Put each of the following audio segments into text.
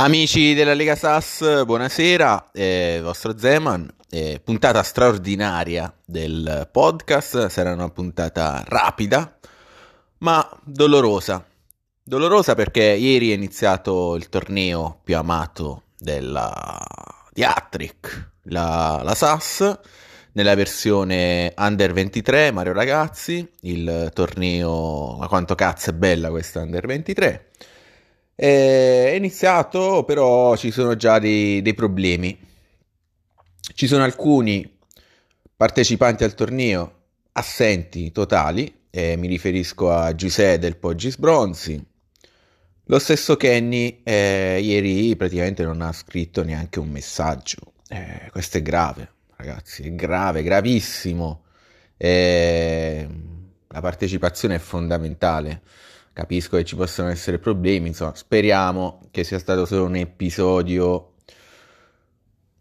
Amici della Lega Sass, buonasera, eh, vostro Zeman, eh, puntata straordinaria del podcast, sarà una puntata rapida ma dolorosa. Dolorosa perché ieri è iniziato il torneo più amato della di Attrick, la, la SAS, nella versione Under 23, Mario Ragazzi, il torneo, ma quanto cazzo è bella questa Under 23. È iniziato, però ci sono già dei, dei problemi. Ci sono alcuni partecipanti al torneo assenti totali, eh, mi riferisco a Giuseppe del Poggis Bronzi. Lo stesso Kenny eh, ieri praticamente non ha scritto neanche un messaggio. Eh, questo è grave, ragazzi, è grave, gravissimo. Eh, la partecipazione è fondamentale capisco che ci possono essere problemi, insomma, speriamo che sia stato solo un episodio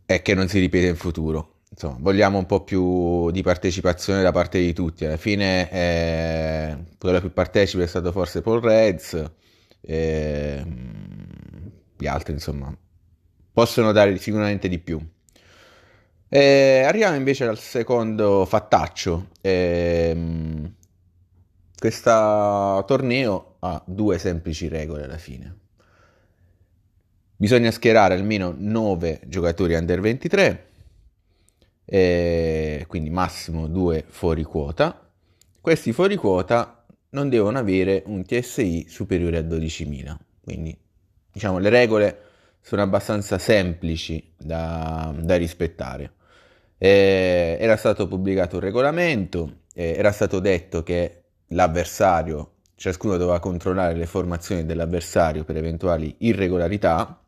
e che non si ripeta in futuro. Insomma, vogliamo un po' più di partecipazione da parte di tutti. Alla fine, eh, quello più partecipe è stato forse Paul Reds. Eh, gli altri, insomma, possono dare sicuramente di più. Eh, arriviamo invece al secondo fattaccio. Eh, questo torneo ha due semplici regole alla fine. Bisogna schierare almeno 9 giocatori under 23, quindi massimo 2 fuori quota. Questi fuori quota non devono avere un TSI superiore a 12.000. Quindi diciamo le regole sono abbastanza semplici da, da rispettare. Eh, era stato pubblicato un regolamento, era stato detto che l'avversario, ciascuno doveva controllare le formazioni dell'avversario per eventuali irregolarità.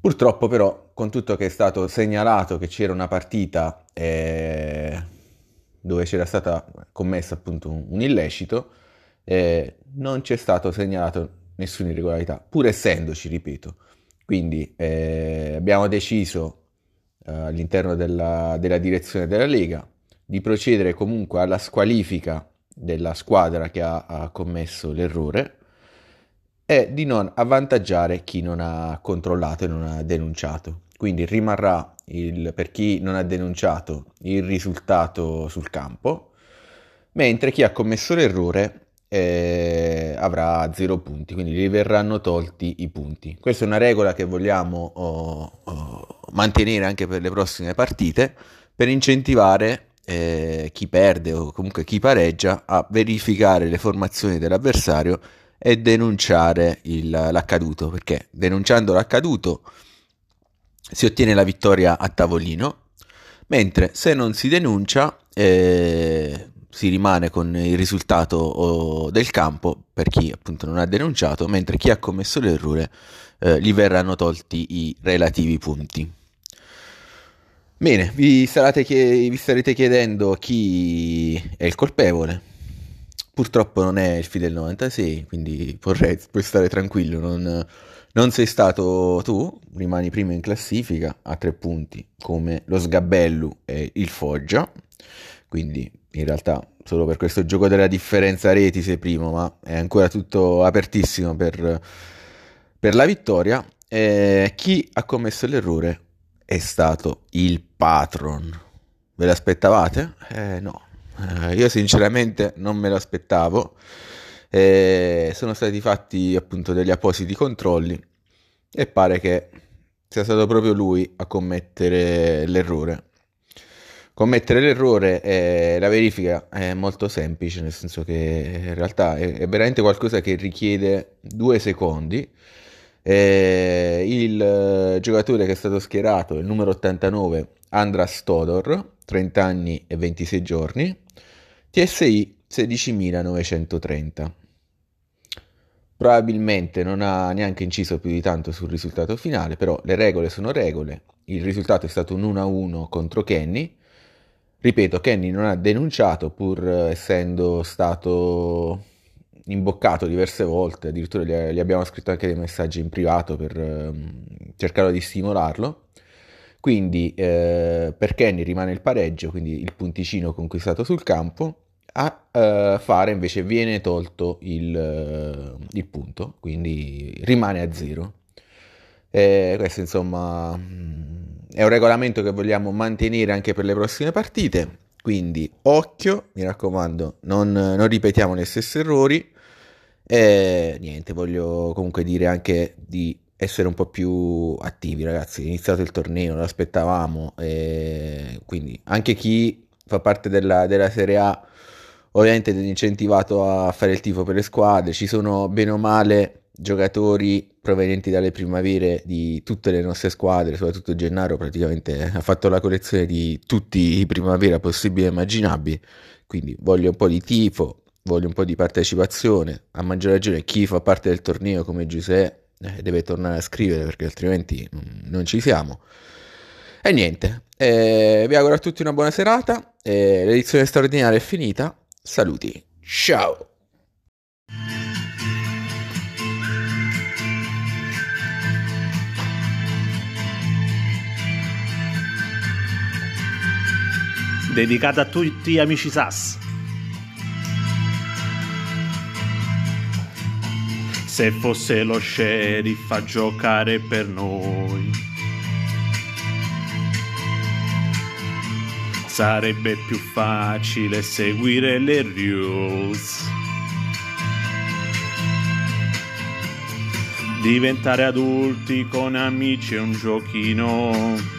Purtroppo però, con tutto che è stato segnalato che c'era una partita eh, dove c'era stata commessa appunto un, illecito, eh, non c'è stato segnalato nessuna irregolarità, pur essendoci, ripeto. Quindi eh, abbiamo deciso eh, all'interno della, della direzione della Lega di procedere comunque alla squalifica della squadra che ha, ha commesso l'errore è di non avvantaggiare chi non ha controllato e non ha denunciato. Quindi rimarrà il, per chi non ha denunciato il risultato sul campo, mentre chi ha commesso l'errore eh, avrà zero punti, quindi gli verranno tolti i punti. Questa è una regola che vogliamo oh, oh, mantenere anche per le prossime partite per incentivare eh, chi perde o comunque chi pareggia a verificare le formazioni dell'avversario e denunciare il, l'accaduto, perché denunciando l'accaduto si ottiene la vittoria a tavolino, mentre se non si denuncia eh, si rimane con il risultato del campo per chi appunto non ha denunciato, mentre chi ha commesso l'errore eh, gli verranno tolti i relativi punti. Bene, vi, chied- vi, starete chiedendo chi è il colpevole. Purtroppo non è il Fidel 96, quindi vorrei, puoi stare tranquillo, non, non, sei stato tu, rimani primo in classifica a tre punti come lo Sgabellu e il Foggia, quindi in realtà solo per questo gioco della differenza reti sei primo, ma è ancora tutto apertissimo per, per la vittoria. Eh, chi ha commesso l'errore è stato il patron. Ve l'aspettavate? Eh, no, eh, io sinceramente non me l'aspettavo. Eh, sono stati fatti appunto degli appositi controlli e pare che sia stato proprio lui a commettere l'errore. Commettere l'errore, eh, la verifica è molto semplice, nel senso che in realtà è, è veramente qualcosa che richiede due secondi eh, il eh, giocatore che è stato schierato il numero 89 Andras Todor, 30 anni e 26 giorni, TSI 16.930. Probabilmente non ha neanche inciso più di tanto sul risultato finale, però le regole sono regole. Il risultato è stato un 1-1 contro Kenny. Ripeto, Kenny non ha denunciato pur essendo stato imboccato diverse volte, addirittura gli, abbiamo scritto anche dei messaggi in privato per eh, cercare di stimolarlo. Quindi eh, per Kenny rimane il pareggio, quindi il punticino conquistato sul campo, a eh, fare invece viene tolto il, eh, il, punto, quindi rimane a zero. E questo insomma è un regolamento che vogliamo mantenere anche per le prossime partite. Quindi occhio, mi raccomando, non, non ripetiamo gli stessi errori. E niente, voglio comunque dire anche di essere un po' più attivi, ragazzi. È iniziato il torneo, lo aspettavamo. quindi anche chi fa parte della, della Serie A ovviamente è incentivato a fare il tifo per le squadre. Ci sono bene o male giocatori provenienti dalle primavere di tutte le nostre squadre, soprattutto Gennaro praticamente ha fatto la collezione di tutti i primavera possibili e immaginabili, quindi voglio un po' di tifo, voglio un po' di partecipazione, a maggior ragione chi fa parte del torneo come Giuseppe eh, deve tornare a scrivere perché altrimenti non ci siamo. E niente, eh, vi auguro a tutti una buona serata, eh, l'edizione straordinaria è finita, saluti, ciao! Dedicata a tutti gli amici SAS. Se fosse lo sheriff a giocare per noi, sarebbe più facile seguire le rules. Diventare adulti con amici è un giochino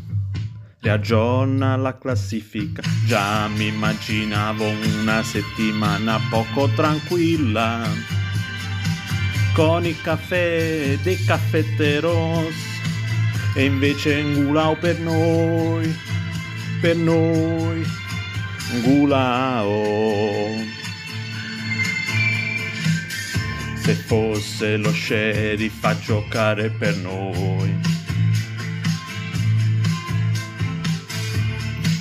riaggiorna la classifica. Già mi immaginavo una settimana poco tranquilla. Con il caffè dei caffetteros. E invece Ngulao per noi, per noi, Ngulao. Se fosse lo sheriff a giocare per noi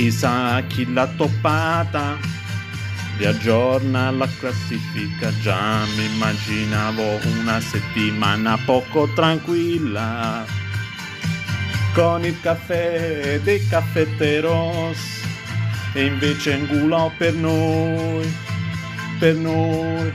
Chissà chi l'ha toppata, riaggiorna la classifica, già mi immaginavo una settimana poco tranquilla, con il caffè dei caffetteros, e invece ingulò per noi, per noi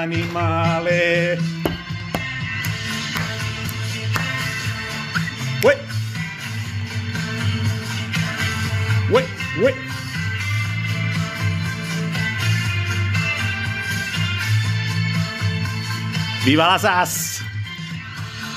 animale. Uè. Uè, uè. Viva la SAS!